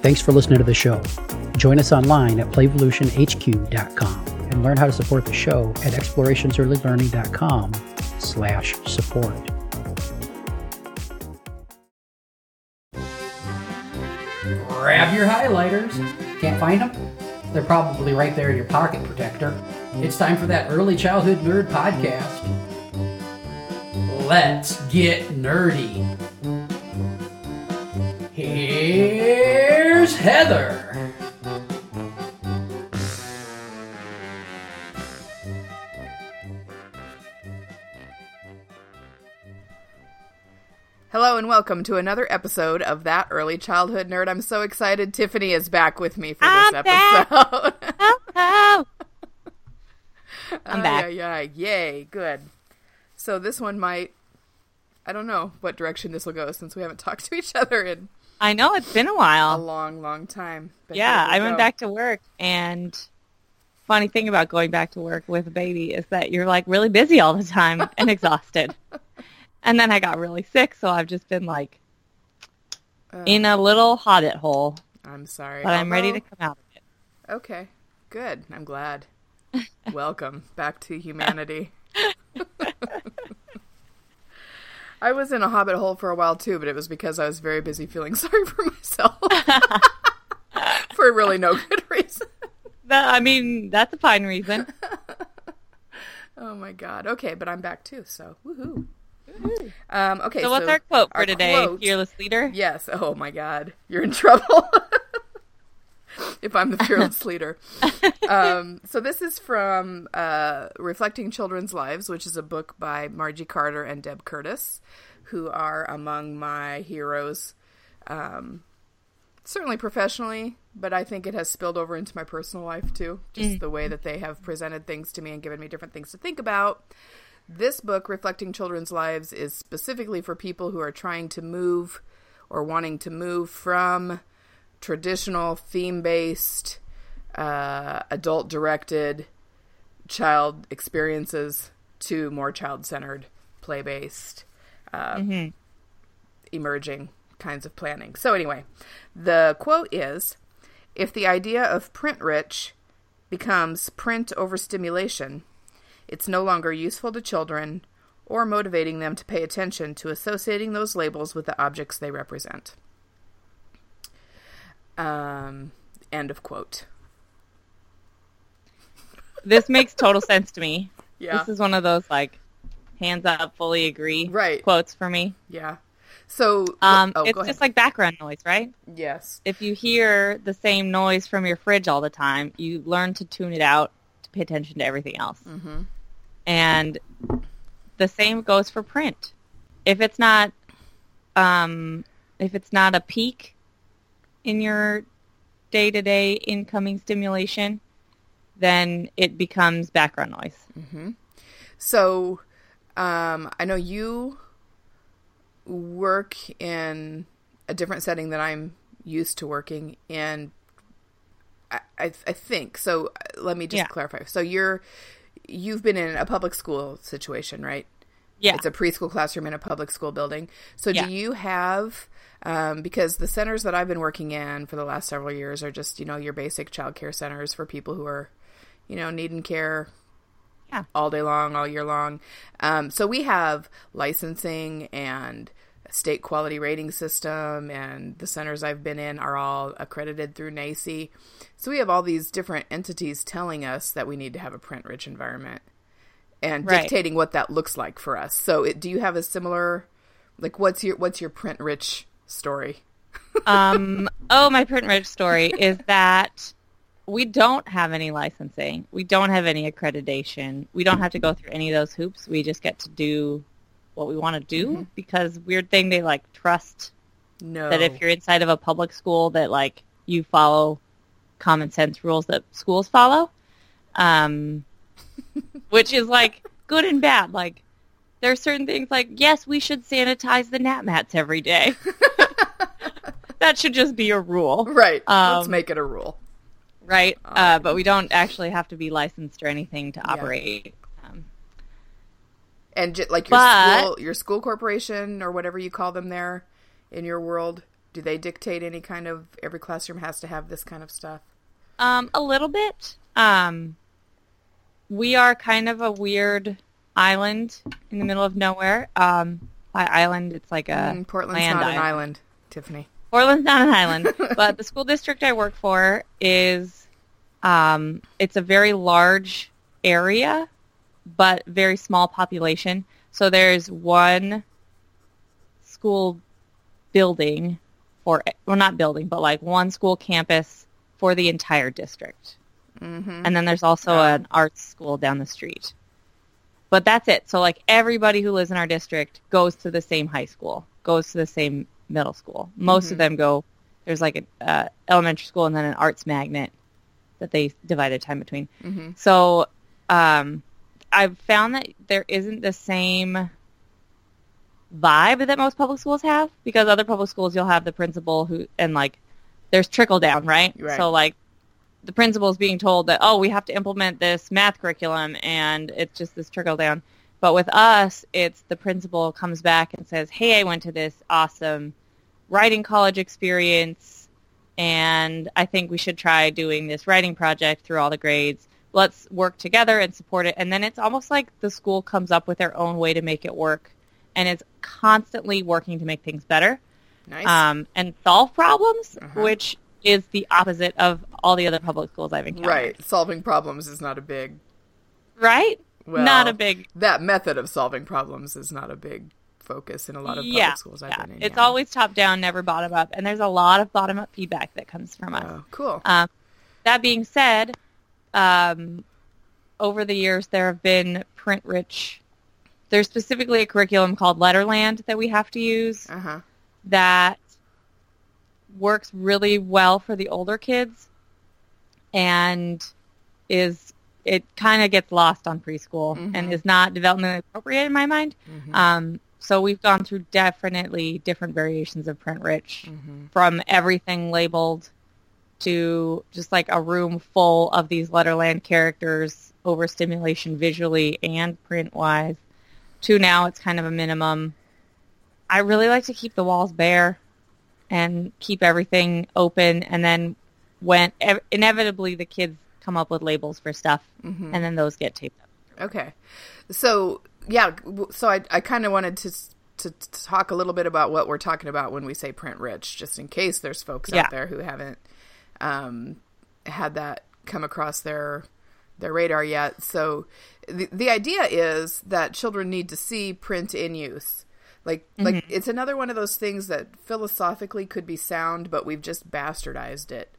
Thanks for listening to the show. Join us online at playvolutionhq.com and learn how to support the show at explorationsearlylearning.com slash support. Grab your highlighters. Can't find them? They're probably right there in your pocket protector. It's time for that Early Childhood Nerd podcast. Let's get nerdy. Heather. Hello and welcome to another episode of That Early Childhood Nerd. I'm so excited Tiffany is back with me for this I'm back. episode. Oh, oh. I'm back. Ay, ay, ay. Yay, good. So this one might I don't know what direction this will go since we haven't talked to each other in I know it's been a while. a long, long time. But yeah, we I went back to work, and funny thing about going back to work with a baby is that you're like really busy all the time and exhausted. And then I got really sick, so I've just been like Ugh, in a little hobbit hole, I'm sorry. but I'm ready to come out of it. Okay. Good. I'm glad. Welcome back to humanity. I was in a hobbit hole for a while too, but it was because I was very busy feeling sorry for myself. for really no good reason. That, I mean, that's a fine reason. Oh my god. Okay, but I'm back too, so woohoo. Um, okay, So what's our quote for our today, quote- fearless leader? Yes. Oh my God, you're in trouble. if I'm the fearless leader. Um, so this is from uh, Reflecting Children's Lives, which is a book by Margie Carter and Deb Curtis, who are among my heroes. Um, certainly professionally, but I think it has spilled over into my personal life too. Just the way that they have presented things to me and given me different things to think about. This book, Reflecting Children's Lives, is specifically for people who are trying to move or wanting to move from traditional theme based, uh, adult directed child experiences to more child centered, play based, uh, emerging kinds of planning. So, anyway, the quote is If the idea of print rich becomes print overstimulation, it's no longer useful to children or motivating them to pay attention to associating those labels with the objects they represent. Um, end of quote. This makes total sense to me. Yeah. This is one of those like hands up, fully agree Right. quotes for me. Yeah. So, Um, oh, it's just like background noise, right? yes. if you hear the same noise from your fridge all the time, you learn to tune it out to pay attention to everything else. Mhm. And the same goes for print. If it's not, um, if it's not a peak in your day-to-day incoming stimulation, then it becomes background noise. So, um, I know you work in a different setting than I'm used to working in. I, I, I think so. uh, Let me just Yeah. clarify. So you're you've been in a public school situation, right? Yeah. It's a preschool classroom in a public school building. So Yeah. do you have um, because the centers that I've been working in for the last several years are just you know your basic child care centers for people who are you know needing care Yeah. all day long, all year long. Um, so we have licensing and a state quality rating system, and the centers I've been in are all accredited through NAEYC. So we have all these different entities telling us that we need to have a print rich environment and Right. dictating what that looks like for us. So it, do you have a similar, like, what's your what's your print rich story? um, oh, my print rich story is that we don't have any licensing. We don't have any accreditation. We don't have to go through any of those hoops. We just get to do what we want to do because weird thing they like trust No, that if you're inside of a public school that like you follow common sense rules that schools follow. Um, which is like good and bad. Like there are certain things like yes, we should sanitize the nap mats every day. that should just be a rule, right, let's um, make it a rule. right? Uh, but we don't actually have to be licensed or anything to operate. Um, And j- like your But- school, your school corporation or whatever you call them there in your world, Do they dictate any kind of every classroom has to have this kind of stuff? Um, a little bit. Um, we are kind of a weird island in the middle of nowhere. Um, by island, it's like a Mm, Portland's land not an island, Tiffany. Portland's not an island, but the school district I work for is, um, it's a very large area, but very small population. So there's one school building for, well, not building, but like one school campus for the entire district. Mm-hmm. And then there's also Oh. an arts school down the street. But that's it. So like everybody who lives in our district goes to the same high school, goes to the same middle school. Most Mm-hmm. of them go. There's like an uh, elementary school and then an arts magnet that they divide their time between. Mm-hmm. So um, I've found that there isn't the same vibe that most public schools have because other public schools you'll have the principal who and like there's trickle down, right? Right. So like the principal is being told that oh we have to implement this math curriculum and it's just this trickle down. But with us, it's the principal comes back and says, "Hey, I went to this awesome writing college experience and I think we should try doing this writing project through all the grades. Let's work together and support it." And then it's almost like the school comes up with their own way to make it work and is constantly working to make things better Nice. um, and solve problems, Uh-huh. which is the opposite of all the other public schools I've encountered. right. Solving problems is not a big. Right? Well, Not a big. That method of solving problems is not a big focus in a lot of public yeah, schools I've yeah. been in. It's yeah. always top down, never bottom up, and there's a lot of bottom up feedback that comes from us. Oh, cool. Um, that being said, um, over the years there have been print rich. There's specifically a curriculum called Letterland that we have to use Uh huh. that works really well for the older kids and is it kind of gets lost on preschool Mhm. and is not developmentally appropriate in my mind. Mhm. Um, so we've gone through definitely different variations of print rich Mhm. from everything labeled to just like a room full of these Letterland characters overstimulation visually and print wise to now it's kind of a minimum. I really like to keep the walls bare and keep everything open and then when ev- inevitably the kids come up with labels for stuff Mhm. and then those get taped up. Okay. So yeah, so I I kind of wanted to, to talk a little bit about what we're talking about when we say print rich, just in case there's folks Yeah. out there who haven't um, had that come across their their radar yet. So the the idea is that children need to see print in use. Like like it's another one of those things that philosophically could be sound, but we've just bastardized it.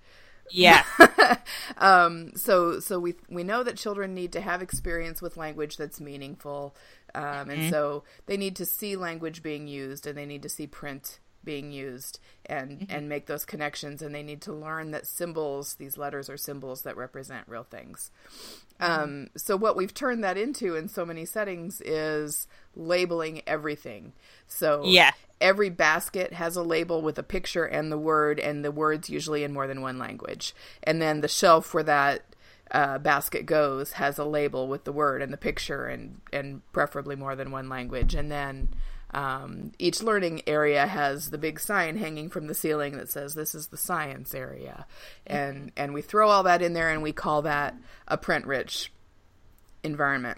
Yeah. um, so so we we know that children need to have experience with language that's meaningful, um, and so they need to see language being used, and they need to see print being used, and and make those connections, and they need to learn that symbols, these letters are symbols that represent real things. Um, so what we've turned that into in so many settings is labeling everything. So Yeah. every basket has a label with a picture and the word, and the words usually in more than one language. And then the shelf where that uh, basket goes has a label with the word and the picture, and and preferably more than one language. And then um, each learning area has the big sign hanging from the ceiling that says this is the science area, and and we throw all that in there, and we call that a print rich environment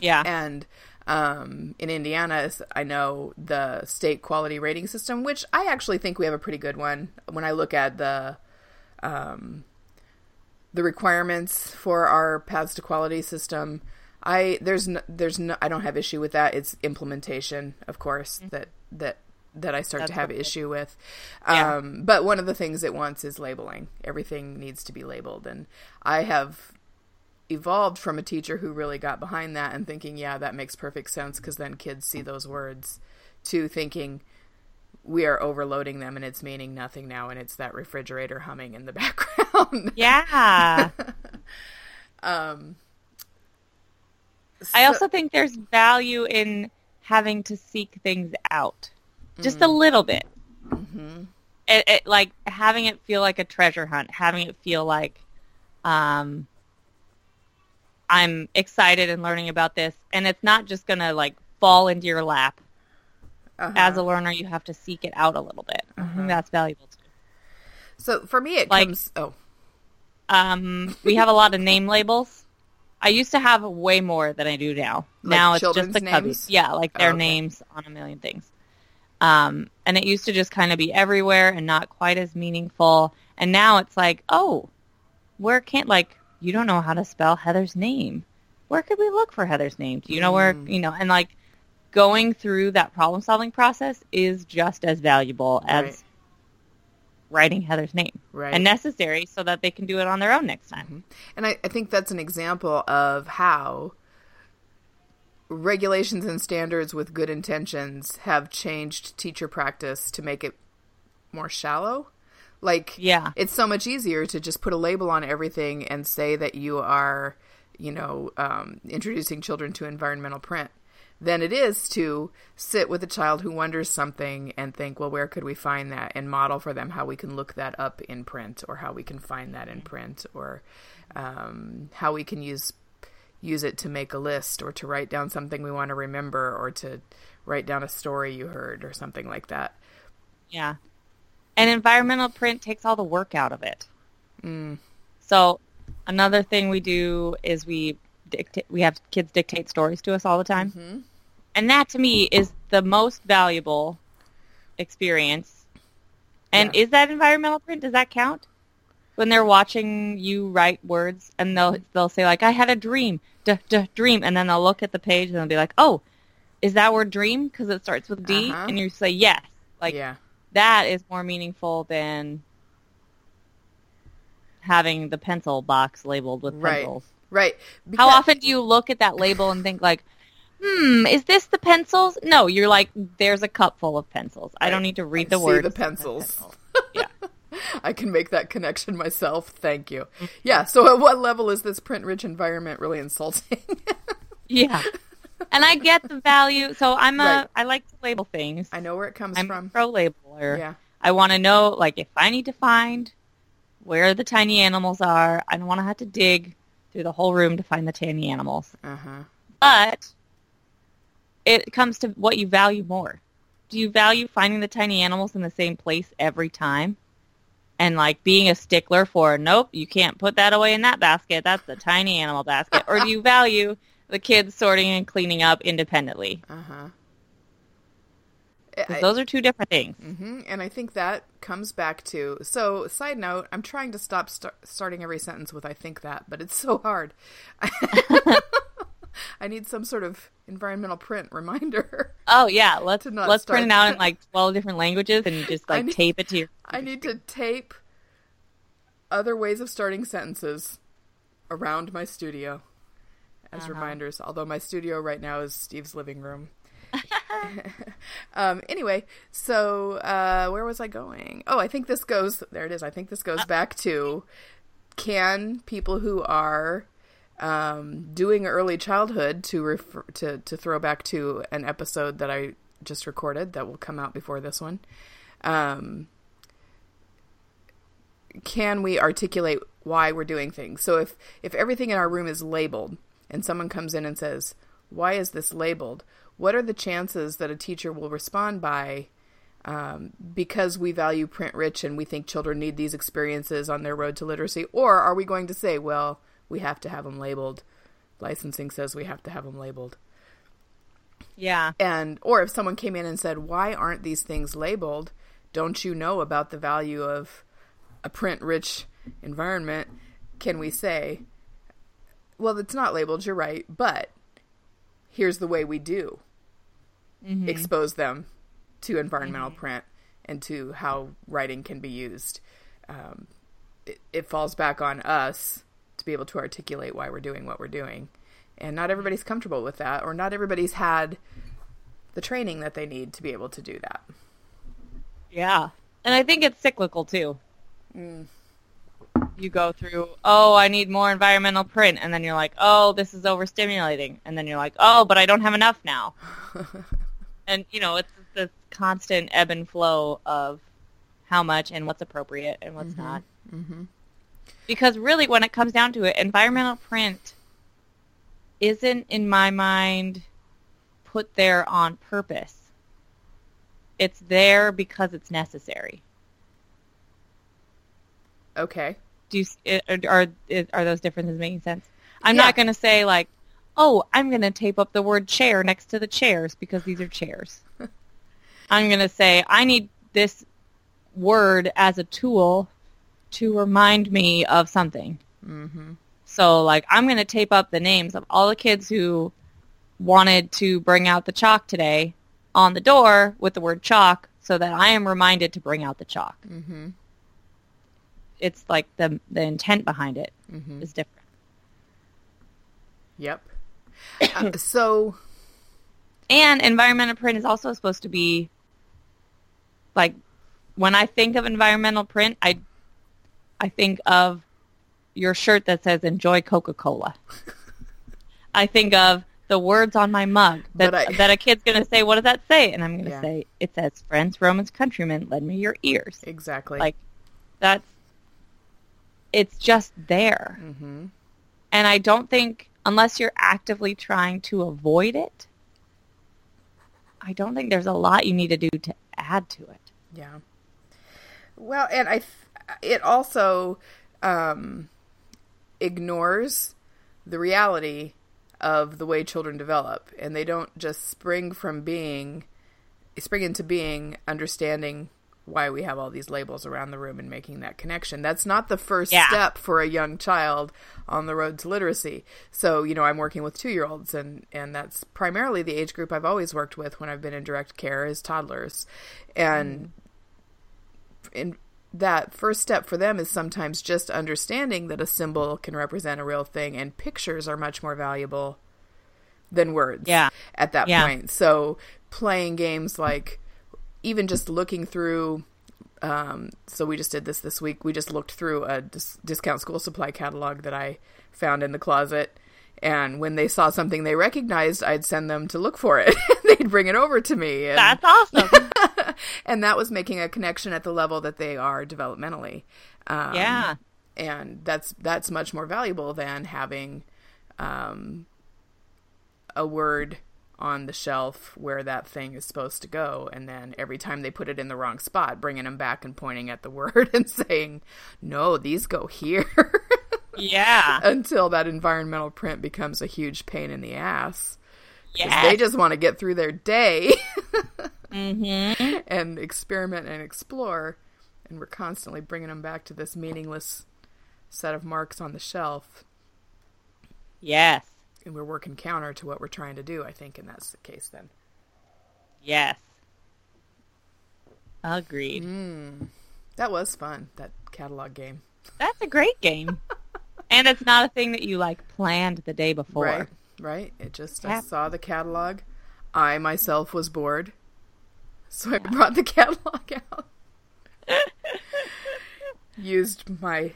Yeah. and um, in Indiana, I know the state quality rating system, which I actually think we have a pretty good one. When I look at the um, the requirements for our paths to quality system, I there's no, there's no I don't have issue with that. It's implementation, of course, that that that I start That's to have issue with. Yeah. Um, but one of the things it wants is labeling. Everything needs to be labeled, and I have evolved from a teacher who really got behind that and thinking, yeah, that makes perfect sense because then kids see those words, to thinking we are overloading them and it's meaning nothing now and it's that refrigerator humming in the background. Yeah. um, I also think there's value in having to seek things out just a little bit. Mhm. It, it, like having it feel like a treasure hunt, having it feel like um, I'm excited and learning about this, and it's not just gonna like fall into your lap Uh-huh. as a learner, you have to seek it out a little bit. I think that's valuable too. So for me, it Like- comes. Oh, Um, we have a lot of name labels. I used to have way more than I do now. Like now it's just the cubbies. Yeah, like their Oh, okay. names on a million things. Um, and it used to just kind of be everywhere and not quite as meaningful. And now it's like, oh, where can't like you don't know how to spell Heather's name? Where could we look for Heather's name? Do you know where Mm. you know? And like going through that problem solving process is just as valuable as Right. Writing Heather's name Right. and necessary so that they can do it on their own next time. and I, I think that's an example of how regulations and standards with good intentions have changed teacher practice to make it more shallow. Like, Yeah. it's so much easier to just put a label on everything and say that you are, you know, um, introducing children to environmental print than it is to sit with a child who wonders something and think, well, where could we find that? And model for them how we can look that up in print or how we can find that in print or um, how we can use use it to make a list or to write down something we want to remember or to write down a story you heard or something like that. Yeah. And environmental print takes all the work out of it. Mm. So another thing we do is we dictate, we have kids dictate stories to us all the time. Mm-hmm. And that to me is the most valuable experience. And Yeah. is that environmental print? Does that count? When they're watching you write words and they'll they'll say like I had a dream, duh, duh, dream and then they'll look at the page and they'll be like, "Oh, is that word dream because it starts with D?" Uh-huh. And you say, "Yes." Like yeah. that is more meaningful than having the pencil box labeled with Right. pencils. Right. How often do you look at that label and think like, "Hmm, is this the pencils?" No, you're like, "There's a cup full of pencils. I don't need to read I the see words." the pencils. Yeah. I can make that connection myself. Thank you. Yeah. So, at what level is this print-rich environment really insulting? Yeah. And I get the value. So I'm a Right. I like to label things. I know where it comes I'm from. pro labeler. Yeah. I want to know like if I need to find where the tiny animals are, I don't want to have to dig through the whole room to find the tiny animals. Uh huh. But it comes to what you value more. Do you value finding the tiny animals in the same place every time? And like being a stickler for, nope, you can't put that away in that basket. That's the tiny animal basket. or do you value the kids sorting and cleaning up independently? Uh huh. those are two different things. hmm And I think that comes back to so. Side note: I'm trying to stop st- starting every sentence with "I think that," but it's so hard. I need some sort of environmental print reminder. Oh yeah, let's let's print it out in like twelve different languages and just like need- tape it to your. I need to tape other ways of starting sentences around my studio as Uh-huh. reminders. Although my studio right now is Steve's living room. um, anyway, so uh, where was I going? Oh, I think this goes. There it is. I think this goes back to can people who are um, doing early childhood to refer to to throw back to an episode that I just recorded that will come out before this one. Um, can we articulate why we're doing things? So if if everything in our room is labeled and someone comes in and says, "Why is this labeled?" What are the chances that a teacher will respond by um, because we value print rich and we think children need these experiences on their road to literacy? Or are we going to say, well, we have to have them labeled? Licensing says we have to have them labeled. Yeah, And, or if someone came in and said, why aren't these things labeled? Don't you know about the value of a print rich environment? Can we say, well, it's not labeled, you're right, but here's the way we do expose them to environmental print and to how writing can be used. Um, it, it falls back on us be able to articulate why we're doing what we're doing. And not everybody's comfortable with that, or not everybody's had the training that they need to be able to do that. yeah, and I think it's cyclical too. You go through, oh, I need more environmental print, and then you're like, oh, this is overstimulating, and then you're like, oh, but I don't have enough now. and you know, it's this constant ebb and flow of how much and what's appropriate and what's not. Mm-hmm. Because really, when it comes down to it, environmental print isn't, in my mind, put there on purpose. It's there because it's necessary. Okay. Do you, are, are those differences making sense? I'm Yeah. not going to say like, oh, I'm going to tape up the word chair next to the chairs because these are chairs. I'm going to say I need this word as a tool to remind me of something. Mm-hmm. So like I'm going to tape up the names of all the kids who wanted to bring out the chalk today on the door with the word chalk so that I am reminded to bring out the chalk. Mm-hmm. It's like the the intent behind it is Mm-hmm. different. Yep. Uh, so And environmental print is also supposed to be like when I think of environmental print, I I think of your shirt that says enjoy Coca-Cola. I think of the words on my mug that I- that a kid's going to say, what does that say? And I'm going to Yeah. say, it says, friends, Romans, countrymen, lend me your ears. exactly. Like, that's, it's just there. Mm-hmm. And I don't think, unless you're actively trying to avoid it, I don't think there's a lot you need to do to add to it. Yeah. Well, and I, th- it also um, ignores the reality of the way children develop, and they don't just spring from being, spring into being, understanding why we have all these labels around the room and making that connection. That's not the first Yeah. step for a young child on the road to literacy. So, you know, I'm working with 2-year-olds and and that's primarily the age group I've always worked with when I've been in direct care is toddlers. And in that first step for them is sometimes just understanding that a symbol can represent a real thing and pictures are much more valuable than words Yeah. at that Yeah. point. So playing games like even just looking through um, so we just did this this week. We just looked through a dis- discount school supply catalog that I found in the closet. And when they saw something they recognized, I'd send them to look for it. They'd bring it over to me. And, That's awesome. And that was making a connection at the level that they are developmentally. Um, yeah. and that's that's much more valuable than having um, a word on the shelf where that thing is supposed to go and then every time they put it in the wrong spot bringing them back and pointing at the word and saying no these go here Yeah. until that environmental print becomes a huge pain in the ass Yeah. they just want to get through their day mm-hmm. and experiment and explore and we're constantly bringing them back to this meaningless set of marks on the shelf Yes. and we're working counter to what we're trying to do i think and that's the case then Yes. Agreed. that was fun that catalog game That's a great game. and it's not a thing that you like planned the day before. right right it just i saw the catalog i myself was bored so i brought the catalog out used my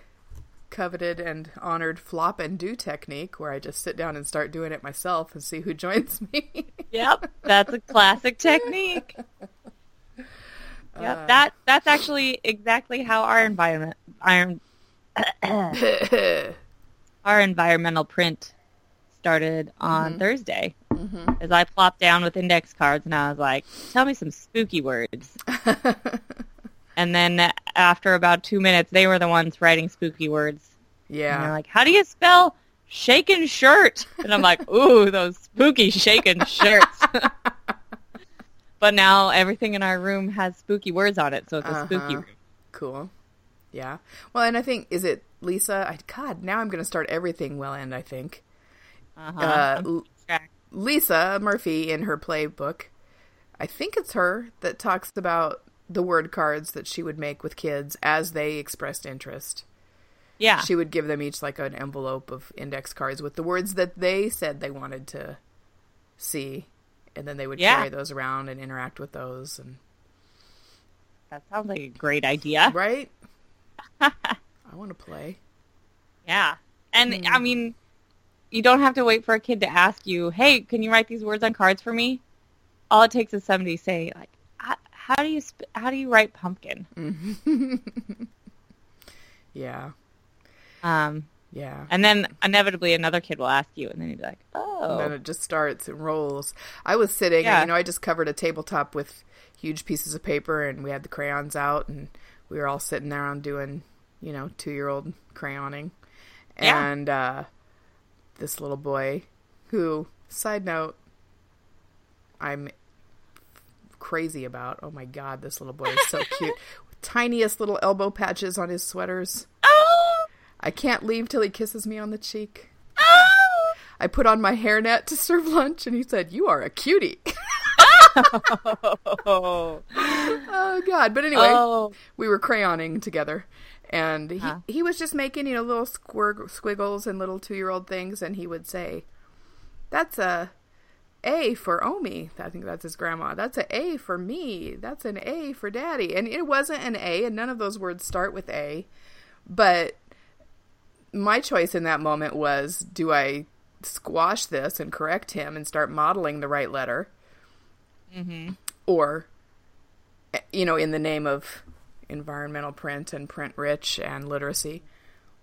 coveted and honored flop and do technique where i just sit down and start doing it myself and see who joins me Yep. That's a classic technique. Yep. Uh, that that's actually exactly how our environment our, our environmental print started on mm-hmm. Thursday. As I plopped down with index cards and I was like, "Tell me some spooky words." and then after about 2 minutes, they were the ones writing spooky words. Yeah. And they're like, "How do you spell shaken shirt?" And I'm like, "Ooh, those spooky shaken shirts." but now everything in our room has spooky words on it, so it's a spooky Uh-huh. room. Cool. Yeah. Well, and I think is it Lisa? I, God, now I'm going to start everything well end. I think Uh-huh. Uh, I'm L- distracted. Lisa Murphy in her playbook. I think it's her that talks about the word cards that she would make with kids as they expressed interest. yeah. She would give them each like an envelope of index cards with the words that they said they wanted to see, and then they would Yeah. carry those around and interact with those. And that sounds like a great idea. right, I want to play. Yeah. And Hmm. I mean, you don't have to wait for a kid to ask you, "Hey, can you write these words on cards for me?" All it takes is somebody to say, like, "How- "How do you sp- how do you write pumpkin?" Yeah. Um, Yeah. And then inevitably another kid will ask you, and then you'd be like, "Oh, And then it just starts and rolls. I was sitting, Yeah. and, you know, I just covered a tabletop with huge pieces of paper, and we had the crayons out, and we were all sitting there on doing, you know, two year old crayoning. Yeah. And uh, this little boy, who, side note, I'm crazy about. Oh my god, this little boy is so cute. Tiniest little elbow patches on his sweaters. oh, I can't leave till he kisses me on the cheek. oh." I put on my hairnet to serve lunch, and he said, "You are a cutie." oh, oh God! But anyway, oh. we were crayoning together, and he Huh. he was just making you know little squir- squiggles and little two year old things, and he would say, "That's a A for Omi." I think that's his grandma. That's a A for me. That's an A for Daddy, and it wasn't an A, and none of those words start with A, but my choice in that moment was, do I squash this and correct him and start modeling the right letter? or eh, you know in the name of environmental print and print rich and literacy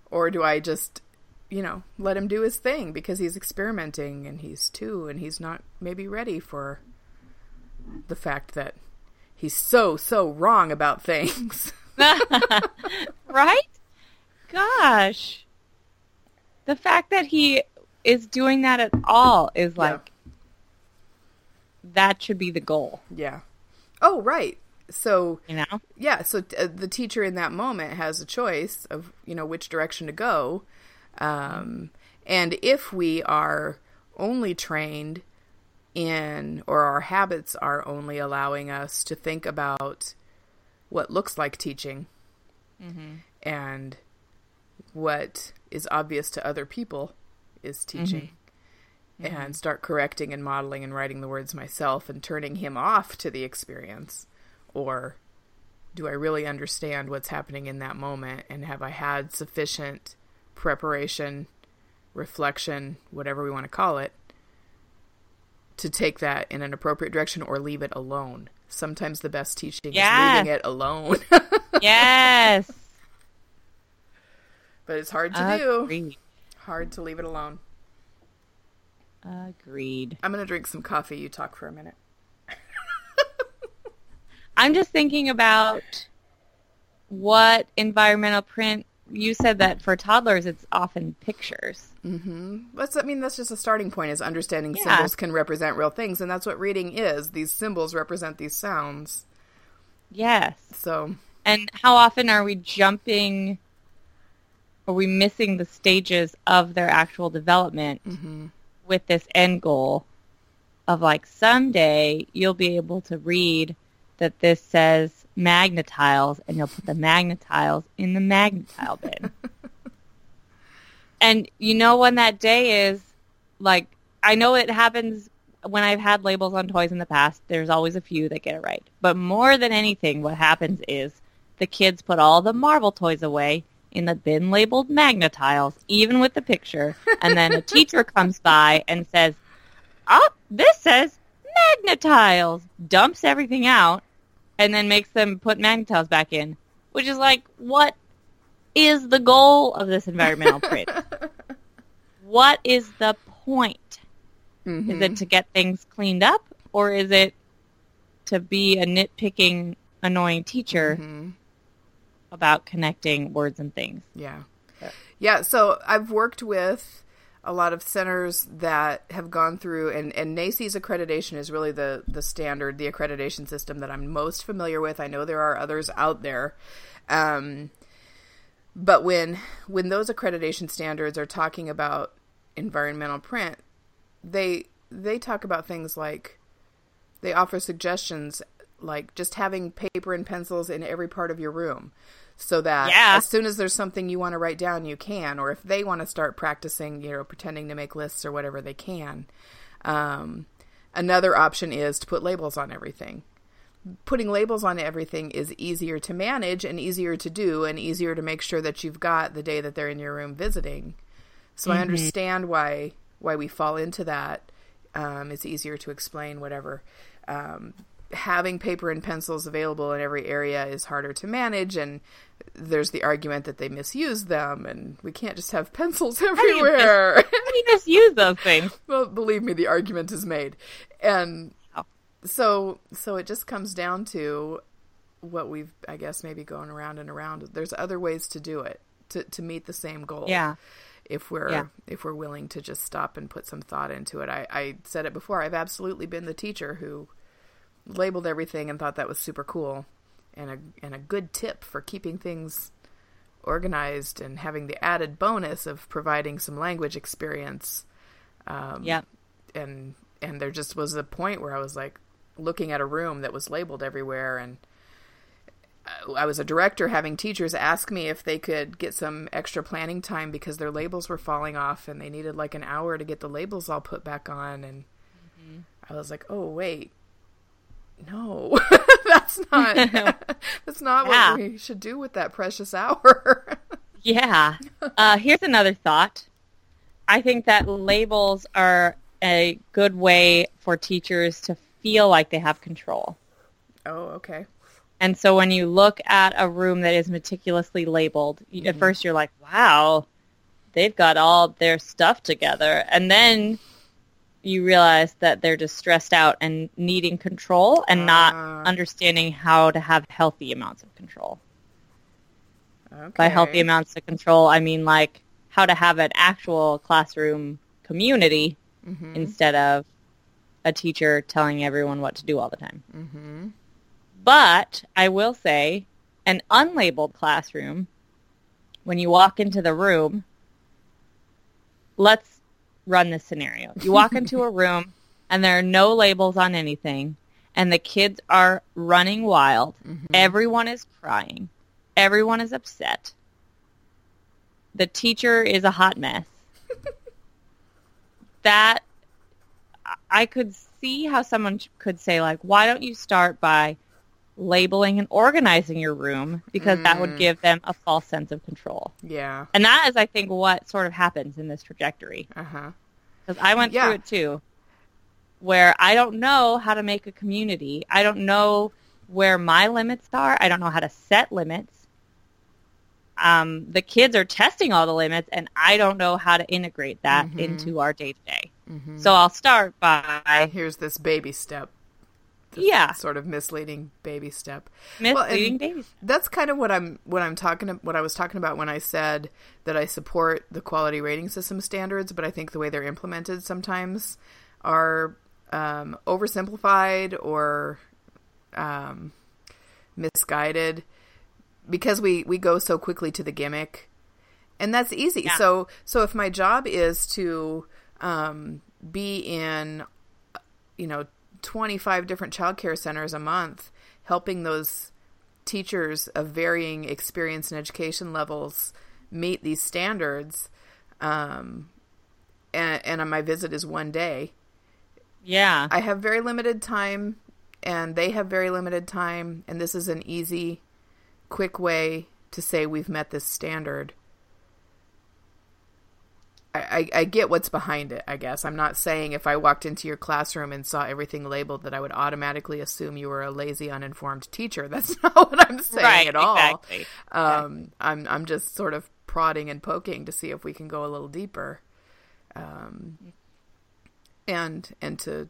or do i just you know let him do his thing because he's experimenting and he's two and he's not maybe ready for the fact that he's so so wrong about things right? Gosh. The fact that he is doing that at all is Yeah. like that should be the goal, yeah oh right so you know? yeah so uh, the teacher in that moment has a choice of you know which direction to go. Um, and if we are only trained in or our habits are only allowing us to think about what looks like teaching and what is obvious to other people is teaching and start correcting and modeling and writing the words myself and turning him off to the experience or do I really understand what's happening in that moment and have I had sufficient preparation, reflection, whatever we want to call it, to take that in an appropriate direction or leave it alone. Sometimes the best teaching is leaving it alone, yes. but it's hard to do. Hard to leave it alone. Agreed. I'm going to drink some coffee. You talk for a minute. I'm just thinking about what environmental print you said that for toddlers it's often pictures. Mm-hmm. That's, I mean, that's just a starting point is understanding Yeah. symbols can represent real things. And that's what reading is. These symbols represent these sounds. Yes. So, And how often are we jumping are we missing the stages of their actual development mm-hmm. with this end goal of like someday you'll be able to read that this says magnetiles and you'll put the magnetiles in the magnetile bin. and you know when that day is like I know it happens when I've had labels on toys in the past, there's always a few that get it right. But more than anything, what happens is the kids put all the Marvel toys away in the bin labeled magnetiles, even with the picture, and then a teacher comes by and says, "Oh, this says magnetiles," dumps everything out, and then makes them put magnetiles back in, which is like, what is the goal of this environmental print? what is the point? Is it mm-hmm. to get things cleaned up, or is it to be a nitpicking, annoying teacher mm-hmm. about connecting words and things? Yeah. Yeah, so I've worked with a lot of centers that have gone through and, and NAEYC's accreditation is really the, the standard, the accreditation system that I'm most familiar with. I know there are others out there. Um, but when when those accreditation standards are talking about environmental print, they they talk about things like they offer suggestions like just having paper and pencils in every part of your room so that Yeah. as soon as there's something you want to write down you can or if they want to start practicing you know pretending to make lists or whatever they can. Um, another option is to put labels on everything. Putting labels on everything is easier to manage and easier to do and easier to make sure that you've got the day that they're in your room visiting. So i understand why why we fall into that. Um, it's easier to explain whatever. Um, having paper and pencils available in every area is harder to manage and there's the argument that they misuse them and we can't just have pencils everywhere How do you misuse those things? well believe me the argument is made and Oh. so so it just comes down to what we've i guess maybe going around and around there's other ways to do it to, to meet the same goal Yeah. if we're Yeah. if we're willing to just stop and put some thought into it. I, I said it before. I've absolutely been the teacher who labeled everything and thought that was super cool and a and a good tip for keeping things organized and having the added bonus of providing some language experience. Um, Yep. and and there just was a point where I was like looking at a room that was labeled everywhere and uh, I was a director having teachers ask me if they could get some extra planning time because their labels were falling off and they needed like an hour to get the labels all put back on and I was like, "Oh, wait. No. that's not that's not Yeah. what we should do with that precious hour." Yeah. Uh, here's another thought. I think that labels are a good way for teachers to feel like they have control. oh, okay. And so when you look at a room that is meticulously labeled, you at first you're like, wow, they've got all their stuff together. And then you realize that they're just stressed out and needing control and not Ah. understanding how to have healthy amounts of control. Okay. By healthy amounts of control, I mean like how to have an actual classroom community Mhm. instead of a teacher telling everyone what to do all the time. Mhm. But I will say, an unlabeled classroom, when you walk into the room, let's run this scenario. You walk into a room and there are no labels on anything, and the kids are running wild. Mm-hmm. Everyone is crying. Everyone is upset. The teacher is a hot mess. that I could see how someone could say like, why don't you start by labeling and organizing your room because that would give them a false sense of control. Yeah. And that is, I think, what sort of happens in this trajectory. Uh-huh. Because I went Yeah. through it too, where I don't know how to make a community. I don't know where my limits are. I don't know how to set limits. Um, the kids are testing all the limits, and I don't know how to integrate that Mhm. into our day to day. So I'll start by Here's this baby step. Yeah. Sort of misleading baby step. misleading and- babies. That's kind of what I'm what I'm talking what I was talking about when I said that I support the quality rating system standards, but I think the way they're implemented sometimes are um, oversimplified or um, misguided because we we go so quickly to the gimmick, and that's easy. Yeah. So so if my job is to um, be in you know 25 different childcare centers a month helping those teachers of varying experience and education levels meet these standards. Um, and, and my visit is one day. Yeah. i have very limited time and they have very limited time and this is an easy quick way to say we've met this standard I, I, get what's behind it, I guess. I'm not saying if I walked into your classroom and saw everything labeled that I would automatically assume you were a lazy, uninformed teacher. That's not what I'm saying right. at all. Exactly. Um, I'm I'm just sort of prodding and poking to see if we can go a little deeper, um, and and to,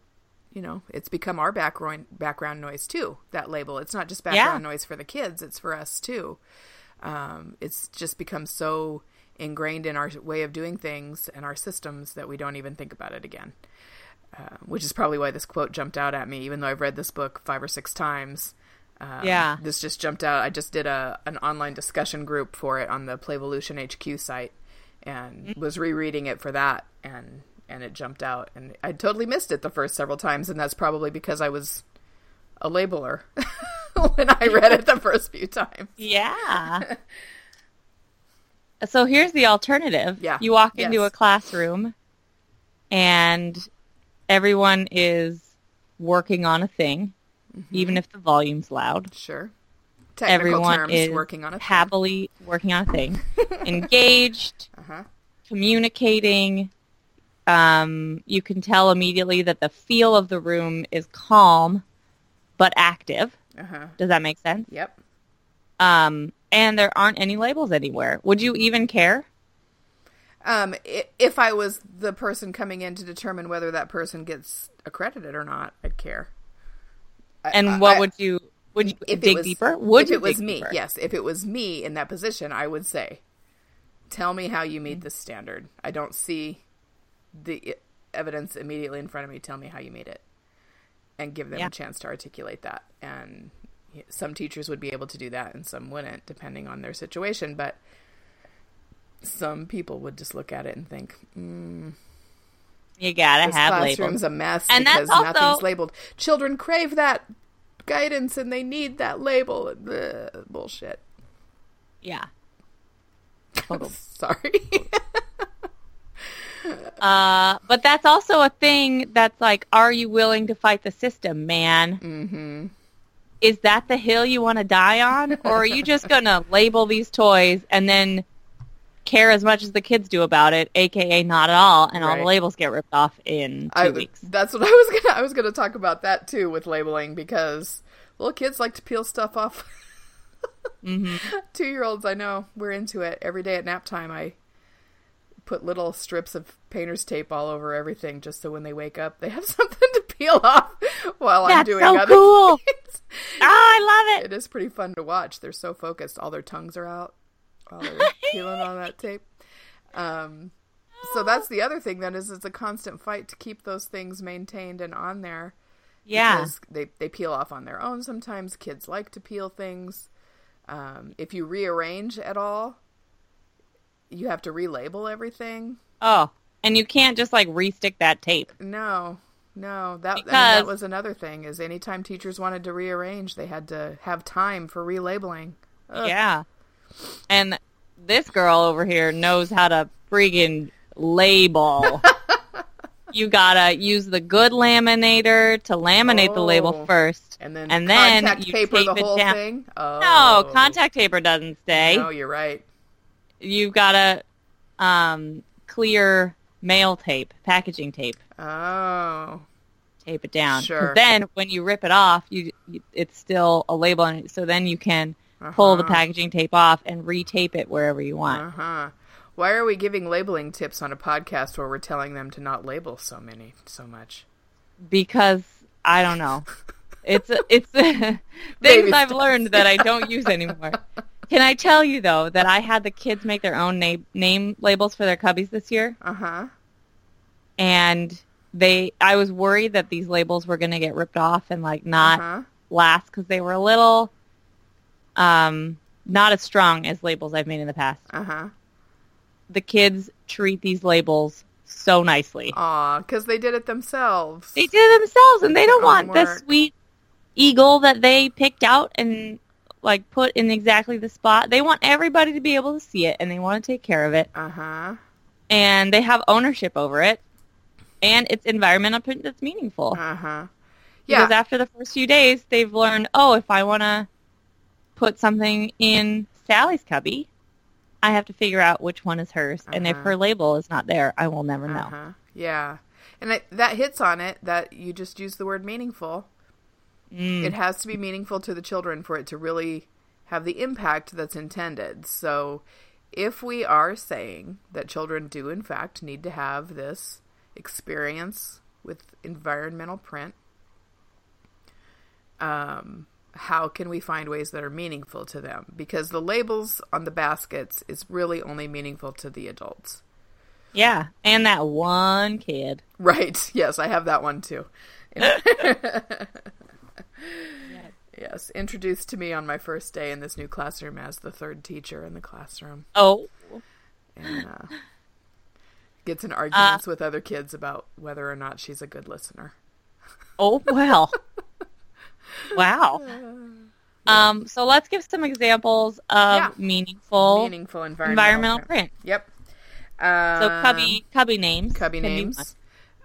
you know, it's become our background background noise too. That label. It's not just background noise for the kids; it's for us too. Um, it's just become so ingrained in our way of doing things and our systems that we don't even think about it again. Uh, which is probably why this quote jumped out at me, even though I've read this book five or six times. Um, Yeah. this just jumped out. I just did a an online discussion group for it on the Playvolution HQ site, and was rereading it for that, and and it jumped out, and I totally missed it the first several times, and that's probably because I was a labeler when I read it the first few times. Yeah. so here's the alternative. Yeah. You walk into a classroom and everyone is working on a thing, Mm-hmm. even if the volume's loud. Sure, technical everyone terms, is working on a thing. happily working on a thing, engaged, Uh-huh. communicating. Um, you can tell immediately that the feel of the room is calm, but active. Uh huh. Does that make sense? Yep. Um, and there aren't any labels anywhere. Would you even care? Um, if I was the person coming in to determine whether that person gets accredited or not, I'd care. And I- what I- would you would you if it dig was- deeper? Would if it was me? deeper? Yes, if it was me in that position, I would say, "Tell me how you Mm-hmm. this standard. I don't see the evidence immediately in front of me. Tell me how you made it, and give them Yeah. a chance to articulate that." And some teachers would be able to do that, and some wouldn't, depending on their situation. But some people would just look at it and think, mm, You gotta "This have classroom's labels. a mess And because also- nothing's labeled." Children crave that guidance, and they need that label. Bleh, bullshit. Yeah. Sorry. Uh, but that's also a thing that's like, are you willing to fight the system, man? mm-hmm. Is that the hill you want to die on? Or are you just going to label these toys and then care as much as the kids do about it, aka not at all, and all the labels get ripped off in two I, weeks? That's what I was gonna. I was gonna talk about that too with labeling because little kids like to peel stuff off. hmm Two year olds, I know, we're into it. Every day at nap time, I put little strips of painter's tape all over everything just so when they wake up, they have something peel off while I'm That's doing so other cool. things. Ah, I love it. It is pretty fun to watch. They're so focused. All their tongues are out while they're peeling on that tape. Um, so that's the other thing then is it's a constant fight to keep those things maintained and on there. Yeah. They, they peel off on their own sometimes. Kids like to peel things. Um, if you rearrange at all, you have to relabel everything. Oh, and you can't just like restick that tape. No, no. That, I mean, that was another thing is anytime teachers wanted to rearrange, they had to have time for relabeling. Ugh. Yeah. And this girl over here knows how to friggin' label. you gotta use the good laminator to laminate the label Oh. first. And then, And then contact you paper the tape it whole down. thing. Oh. No, contact paper doesn't stay. No, you're right. You've gotta um, clear mail tape, packaging tape. Oh, Tape it down. Sure. Then when you rip it off, you, you it's still a label, on it, so then you can pull the Uh-huh. packaging tape off and retape it wherever you want. uh huh. Why are we giving labeling tips on a podcast where we're telling them to not label so many, so much? because I don't know. It's it's things Baby I've steps. learned that I don't use anymore. Can I tell you though that I had the kids make their own name name labels for their cubbies this year, Uh huh. and they I was worried that these labels were going to get ripped off and like not Uh-huh. last because they were a little um not as strong as labels I've made in the past. Uh huh. The kids treat these labels so nicely. Aw, because they did it themselves. They did it themselves, and they don't want the sweet eagle that they picked out and like put in exactly the spot. They want everybody to be able to see it, and they want to take care of it, Uh huh. and they have ownership over it, and it's environmental print that's meaningful. Uh huh. Because after the first few days, they've learned, oh, if I want to put something in Sally's cubby, I have to figure out which one is hers, and if Uh-huh. her label is not there, I will never know. Uh-huh. Yeah. And it, that hits on it that you just use the word meaningful. Mm. It has to be meaningful to the children for it to really have the impact that's intended. So if we are saying that children do, in fact, need to have this experience with environmental print, um, how can we find ways that are meaningful to them? Because the labels on the baskets is really only meaningful to the adults. Yeah, and that one kid. Right. Yes, I have that one too. yes, introduced to me on my first day in this new classroom as the third teacher in the classroom, Oh, and uh, gets Uh, in arguments with other kids about whether or not she's a good listener. Oh well. wow. Um, so let's give some examples of Yeah. meaningful Meaningful environmental, environmental print. print. Yep. So Um, cubby cubby names. cubby can be names.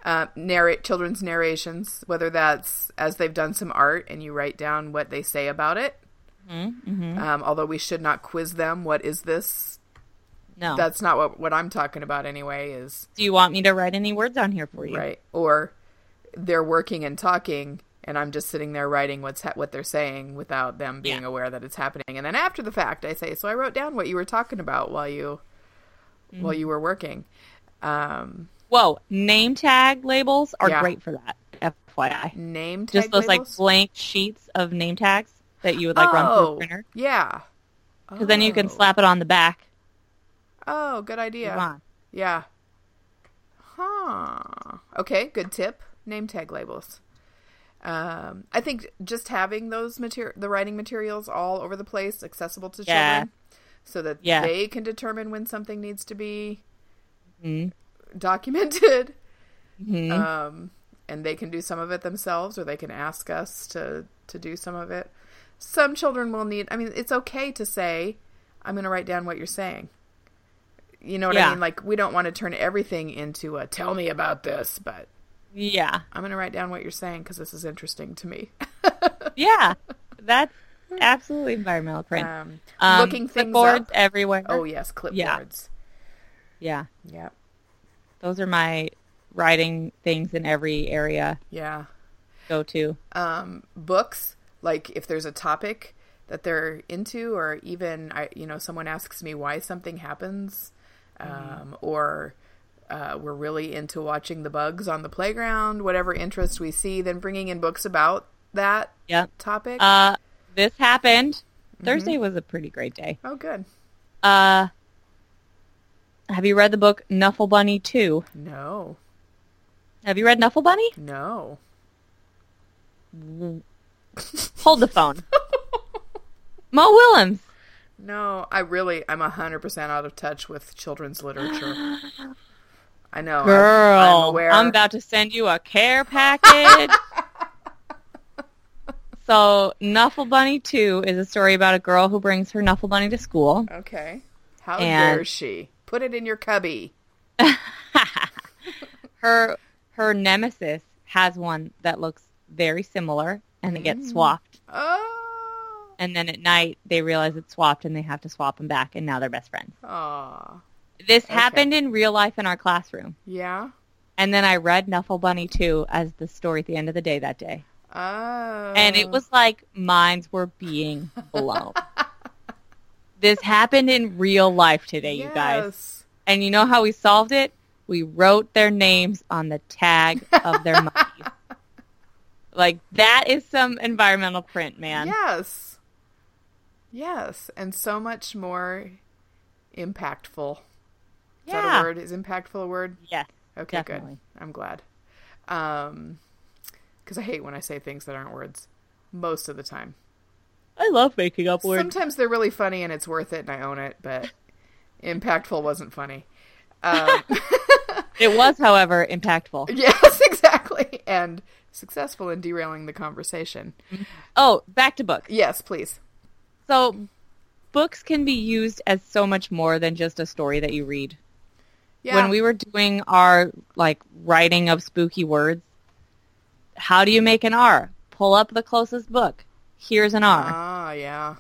Uh, narrate children's narrations, whether that's as they've done some art and you write down what they say about it. one. Mhm. Um, although we should not quiz them. What is this? No. That's not what what I'm talking about anyway. Is Do you want me to write any words on here for you? right or they're working and talking and I'm just sitting there writing what's ha- what they're saying without them being Yeah. aware that it's happening. And then after the fact, I say, "So I wrote down what you were talking about while you while Mm-hmm. you were working." Um, Whoa, name tag labels are Yeah. great for that. FYI, name tag just those like blank sheets of name tags that you would like run through Oh, a printer, Yeah. because then you can Oh. slap it on the back. Oh, good idea. Yeah. Huh. Okay, good tip. Name tag labels. Um, I think just having those material, the writing materials all over the place, accessible to Yeah. children, so that Yeah. they can determine when something needs to be Mhm. Documented, Mhm. um, and they can do some of it themselves, or they can ask us to to do some of it. Some children will need. I mean, it's okay to say, "I'm going to write down what you're saying." You know what I mean? Like we don't want to turn everything into a "tell me about this," but yeah, I'm going to write down what you're saying because this is interesting to me. yeah, that's absolutely environmental print. um, Um, looking things clipboards up. everywhere. Oh yes, clipboards. yeah, Yeah, those are my writing things in every area. yeah. Go to. um, books like if there's a topic that they're into or even I, you know someone asks me why something happens um, or uh, we're really into watching the bugs on the playground whatever interest we see then bringing in books about that Yep. topic Uh, this happened. Mm-hmm. Thursday was a pretty great day. oh good Uh, have you read the book Knuffle Bunny 2? no Have you read Knuffle Bunny? no Hold the phone. Mo Willems. no i really i'm 100% out of touch with children's literature i know I'm- Girl, I'm, I'm, about to send you a care package. so, Knuffle Bunny 2 is a story about a girl who brings her Knuffle Bunny to school. okay how And- dare she put it in your cubby Her her nemesis has one that looks very similar and they get mm. swapped. oh And then at night they realize it's swapped and they have to swap them back and now they're best friends. Aw. This happened in real life in our classroom. Yeah. And then I read Knuffle Bunny 2 as the story at the end of the day that day. Oh. And it was like minds were being blown. this happened in real life today, you guys. And you know how we solved it? We wrote their names on the tag of their monkeys. Like that is some environmental print, man. Yes. Yes, and so much more impactful. Is that Yeah. a word? Is impactful a word? Yes. Okay, Definitely. good. I'm glad. Um, because I hate when I say things that aren't words. Most of the time. I love making up words. Sometimes they're really funny and it's worth it and I own it, but impactful wasn't funny. Um, It was, however, impactful. yes, exactly. And successful in derailing the conversation. Oh, back to books. Yes, please. So, books can be used as so much more than just a story that you read. Yeah. When we were doing our like writing of spooky words, how do you make an R? Pull up the closest book. Here's an R. Ah, yeah.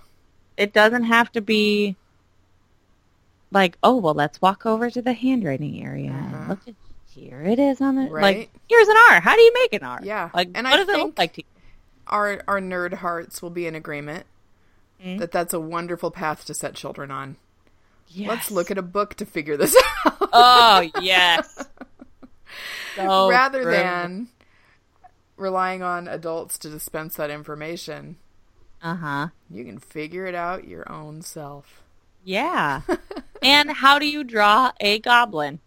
it doesn't have to be like, oh well, let's walk over to the handwriting area. Uh-huh. Look at here it is on the Right. like. Here's an R. How do you make an R? Yeah. Like, And what I does it look like to you? Our our nerd hearts will be in agreement Mm. that that's a wonderful path to set children on. Yes. Let's look at a book to figure this out. Oh yes. So rather true. than relying on adults to dispense that information. Uh huh. You can figure it out your own self. Yeah. and how do you draw a goblin?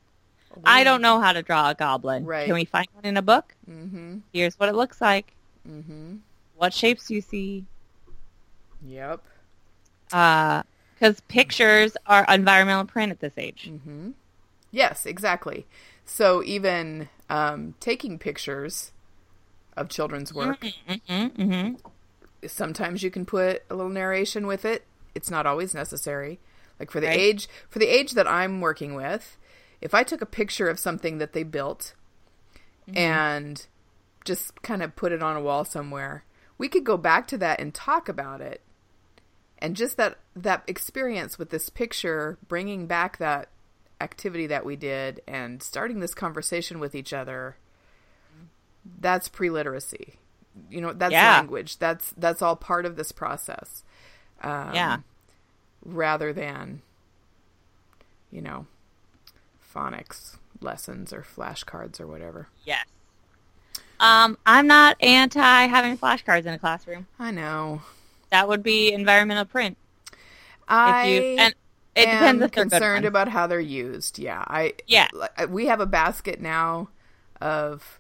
I don't know how to draw a goblin. Right. Can we find one in a book? Mm-hmm. Here's what it looks like. Mm-hmm. What shapes do you see? Yep. Because pictures are environmental print at this age. Mm-hmm. Yes, exactly. So even um, taking pictures of children's work, Mm-hmm, mm-hmm. Sometimes you can put a little narration with it. It's not always necessary. Like for the Right. age for the age that I'm working with, if I took a picture of something that they built mm-hmm. and just kind of put it on a wall somewhere, we could go back to that and talk about it. And just that that experience with this picture bringing back that activity that we did and starting this conversation with each other mm-hmm. that's pre-literacy you know that's Yeah. language. That's that's all part of this process. Um, Yeah. Rather than, you know, phonics lessons or flashcards or whatever. Yes. Um, I'm not anti having flashcards in a classroom. I know. That would be environmental print. I If you and it am depends concerned about how they're used. Yeah, I Yeah. we have a basket now of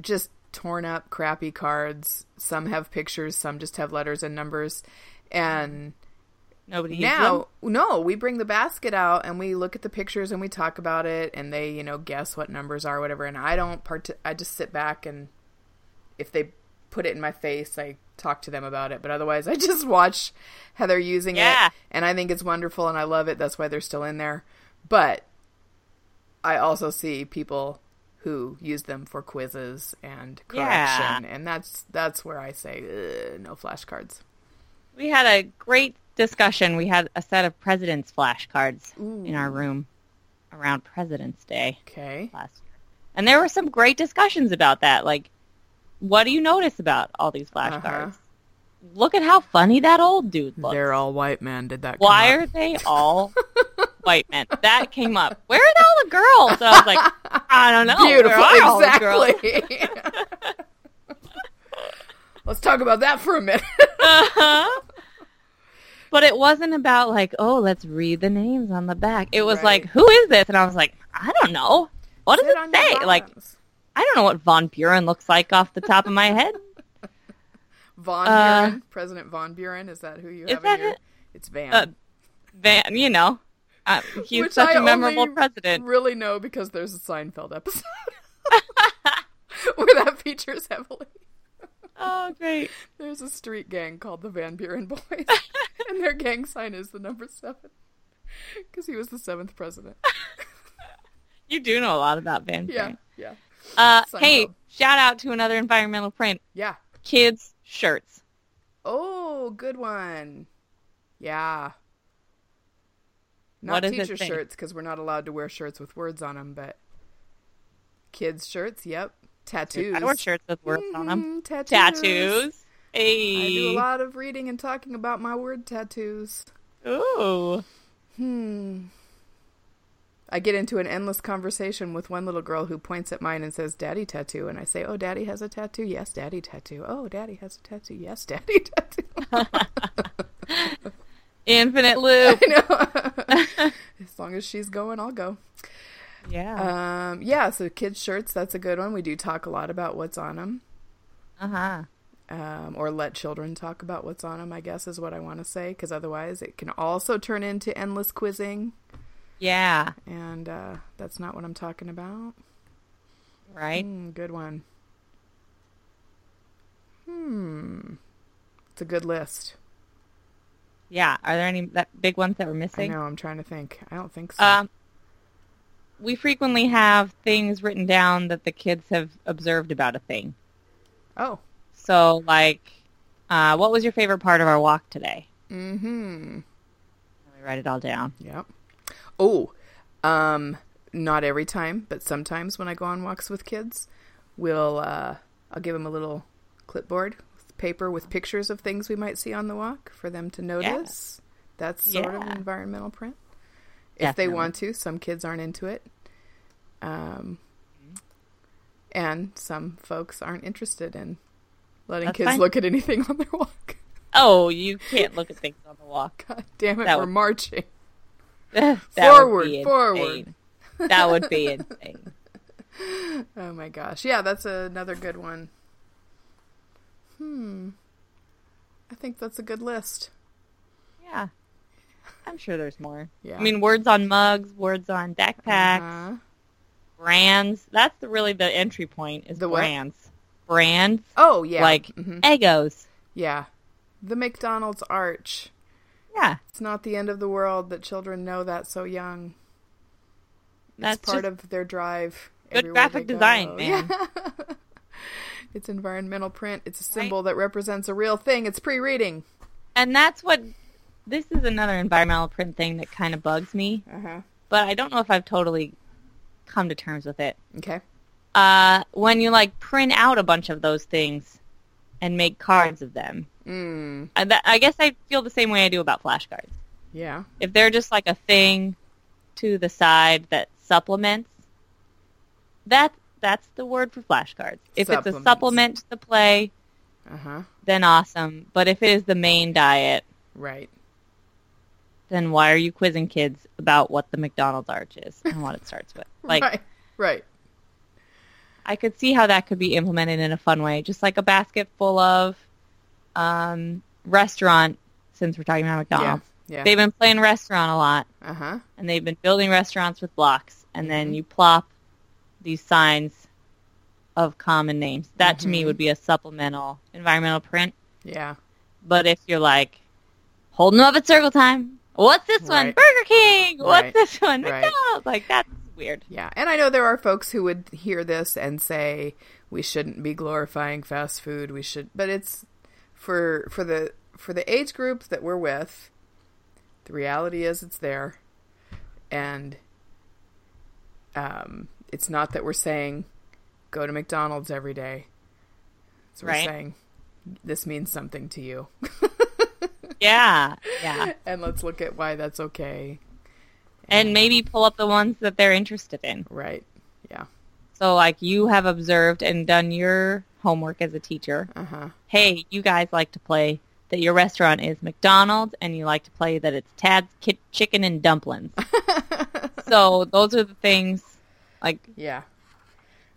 just torn up, crappy cards. Some have pictures, some just have letters and numbers. And Nobody now, no, we bring the basket out and we look at the pictures and we talk about it, and they, you know, guess what numbers are, whatever. And I don't part. I just sit back and if they put it in my face, I talk to them about it. But otherwise, I just watch how they're using Yeah. it, and I think it's wonderful and I love it. That's why they're still in there. But I also see people who use them for quizzes and correction, and that's that's where I say no flashcards. We had a great discussion. We had a set of president's flashcards in our room around President's Day Okay. last year. And there were some great discussions about that. Like, what do you notice about all these flashcards? Uh-huh. Look at how funny that old dude looks. They're all white men. Did that? Why are they all white men? That came up. Where are all the girls? And I was like, I don't know. beautiful? Where are all the girls? Exactly. Let's talk about that for a minute. Uh-huh. But it wasn't about like, oh, let's read the names on the back. It was Right. like, who is this? And I was like, I don't know. What does Sit on it say? Like. I don't know what Von Buren looks like off the top of my head. Von uh, Buren, President Von Buren. Is that who you is have that in your? it? It's Van. Uh, Van, you know, uh, he's Which such I a memorable president. Really know because there's a Seinfeld episode where that features heavily. Oh, great. There's a street gang called the Van Buren Boys, and their gang sign is the number seven because he was the seventh president. You do know a lot about Van Yeah, Buren. yeah, Uh, Seinfeld. hey, shout out to another environmental print. yeah. Kids shirts. Oh, good one. Yeah. Not What teacher shirts because we're not allowed to wear shirts with words on them, but kids shirts. Yep. Tattoos. I wear shirts with words on them. Tattoos. Tattoos. I do a lot of reading and talking about my word tattoos. Ooh. Hmm. I get into an endless conversation with one little girl who points at mine and says, Daddy tattoo. And I say, Oh, Daddy has a tattoo? Yes, Daddy tattoo. Oh, Daddy has a tattoo? Yes, Daddy tattoo. Infinite loop. I know. as long as she's going, I'll go. yeah. Um, yeah, so kids' shirts, that's a good one. We do talk a lot about what's on them. Uh huh. Um, or let children talk about what's on them, I guess is what I want to say, because otherwise it can also turn into endless quizzing, Yeah. and uh, that's not what I'm talking about. Right. Hmm, good one. Hmm. It's a good list. Yeah. Are there any that big ones that we're missing? know, I'm trying to think. I don't think so. Um, we frequently have things written down that the kids have observed about a thing. oh. So, like, uh, what was your favorite part of our walk today? Mm-hmm. And we write it all down. Yep. Oh, um, not every time, but sometimes when I go on walks with kids, we'll uh, I'll give them a little clipboard paper with pictures of things we might see on the walk for them to notice. That's sort of Yeah. environmental print. If they want to, some kids aren't into it. Um, and some folks aren't interested in letting That's kids fine. look at anything on their walk. Oh, you can't look at things on the walk. God damn it, That we're would- marching. Forward, forward. That would be insane. Oh my gosh. Yeah, that's another good one. Hmm. I think that's a good list. Yeah. I'm sure there's more. Yeah. I mean, words on mugs, words on backpacks, Uh-huh. brands. That's the, really the entry point is The what? brands. Brands Oh, yeah. like Mhm. Eggos. Yeah. The McDonald's arch. Yeah. It's not the end of the world that children know that so young. That's it's part of their drive. good graphic design, man. Yeah. It's environmental print. It's a symbol that represents a real thing. It's pre-reading. And that's what this is another environmental print thing that kind of bugs me, Uh-huh. but I don't know if I've totally come to terms with it. Okay. Uh, when you like print out a bunch of those things and make cards of them. Mm, I, that, I guess I feel the same way I do about flashcards. yeah. If they're just like a thing to the side that supplements, that that's the word for flashcards. If it's a supplement to the play, Uh huh. then awesome. But if it is the main diet, Right. then why are you quizzing kids about what the McDonald's arch is and what it starts with? Like, right. Right. I could see how that could be implemented in a fun way, just like a basket full of um, restaurant. Since we're talking about McDonald's, Yeah. they've been playing restaurant a lot, Uh huh. and they've been building restaurants with blocks, and then Mhm. you plop these signs of common names. That to me Mhm. would be a supplemental environmental print. Yeah. But if you're like holding them up at circle time, what's this one? Burger King. What's this one? Right. McDonald's. Like that's weird. Yeah. And I know there are folks who would hear this and say we shouldn't be glorifying fast food. We should, but it's for for the for the age group that we're with. The reality is it's there, and um, it's not that we're saying go to McDonald's every day. It's we're Right. saying this means something to you, Yeah, yeah. and let's look at why that's okay. And maybe pull up the ones that they're interested in. Right. Yeah. So like you have observed and done your homework as a teacher. Uh huh. Hey, you guys like to play that your restaurant is McDonald's and you like to play that it's Tad's Chicken and Dumplings. so those are the things like Yeah.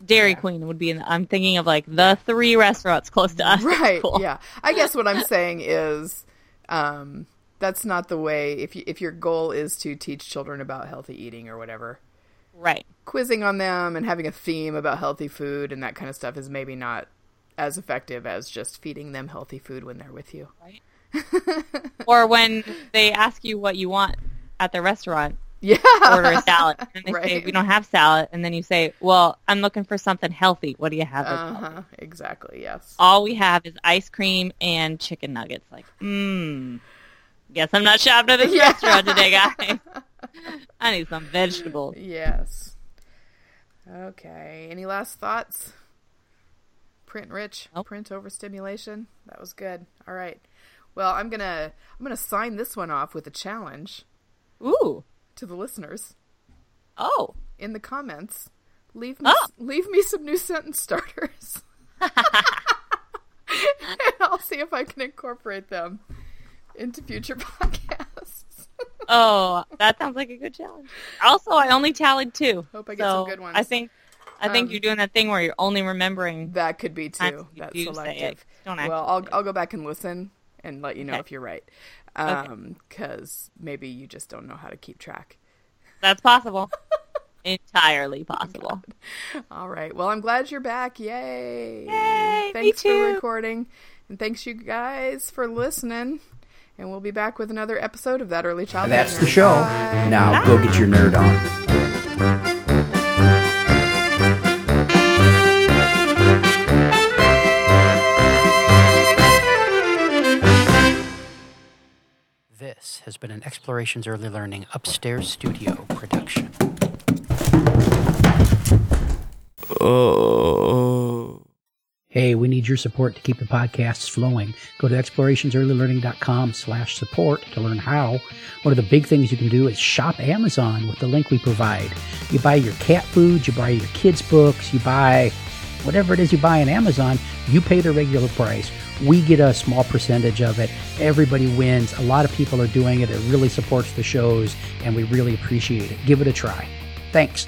Dairy Yeah. Queen would be in. I'm thinking of like the three restaurants close to us. right school. yeah i guess what i'm saying is um that's not the way if you, if your goal is to teach children about healthy eating or whatever Right. quizzing on them and having a theme about healthy food and that kind of stuff is maybe not as effective as just feeding them healthy food when they're with you Right. or when they ask you what you want at the restaurant, yeah order a salad. And they say, Right. we don't have salad. And then you say, well, I'm looking for something healthy. What do you have? uh-huh exactly yes All we have is ice cream and chicken nuggets. Like, mmm. Guess I'm not shopping at this Yeah. restaurant today, guys. I need some vegetables. yes okay any last thoughts print rich Nope. print overstimulation that was good all right well i'm gonna i'm gonna sign this one off with a challenge Ooh. To the listeners Oh. in the comments leave me Oh. leave me some new sentence starters and i'll see if i can incorporate them into future podcasts Oh, that sounds like a good challenge. Also, I only tallied two. Hope I get some good ones. I think I think Um, you're doing that thing where you're only remembering. that could be too that's do say it. selective Don't well I'll. I'll go back and listen and let you know Okay. if you're right um because maybe you just don't know how to keep track That's possible. Entirely possible. all right well i'm glad you're back yay Yay, me thanks for too. recording and thanks you guys for listening and we'll be back with another episode of that early childhood That's the show. Bye. Now go get your nerd on. This has been an Explorations Early Learning Upstairs Studio production. Oh. Hey, we need your support to keep the podcasts flowing. Go to explorationsearlylearning.com slash support to learn how. One of the big things you can do is shop Amazon with the link we provide. You buy your cat food, you buy your kids' books, you buy whatever it is you buy on Amazon, you pay the regular price. We get a small percentage of it. Everybody wins. A lot of people are doing it. It really supports the shows, and we really appreciate it. Give it a try. Thanks.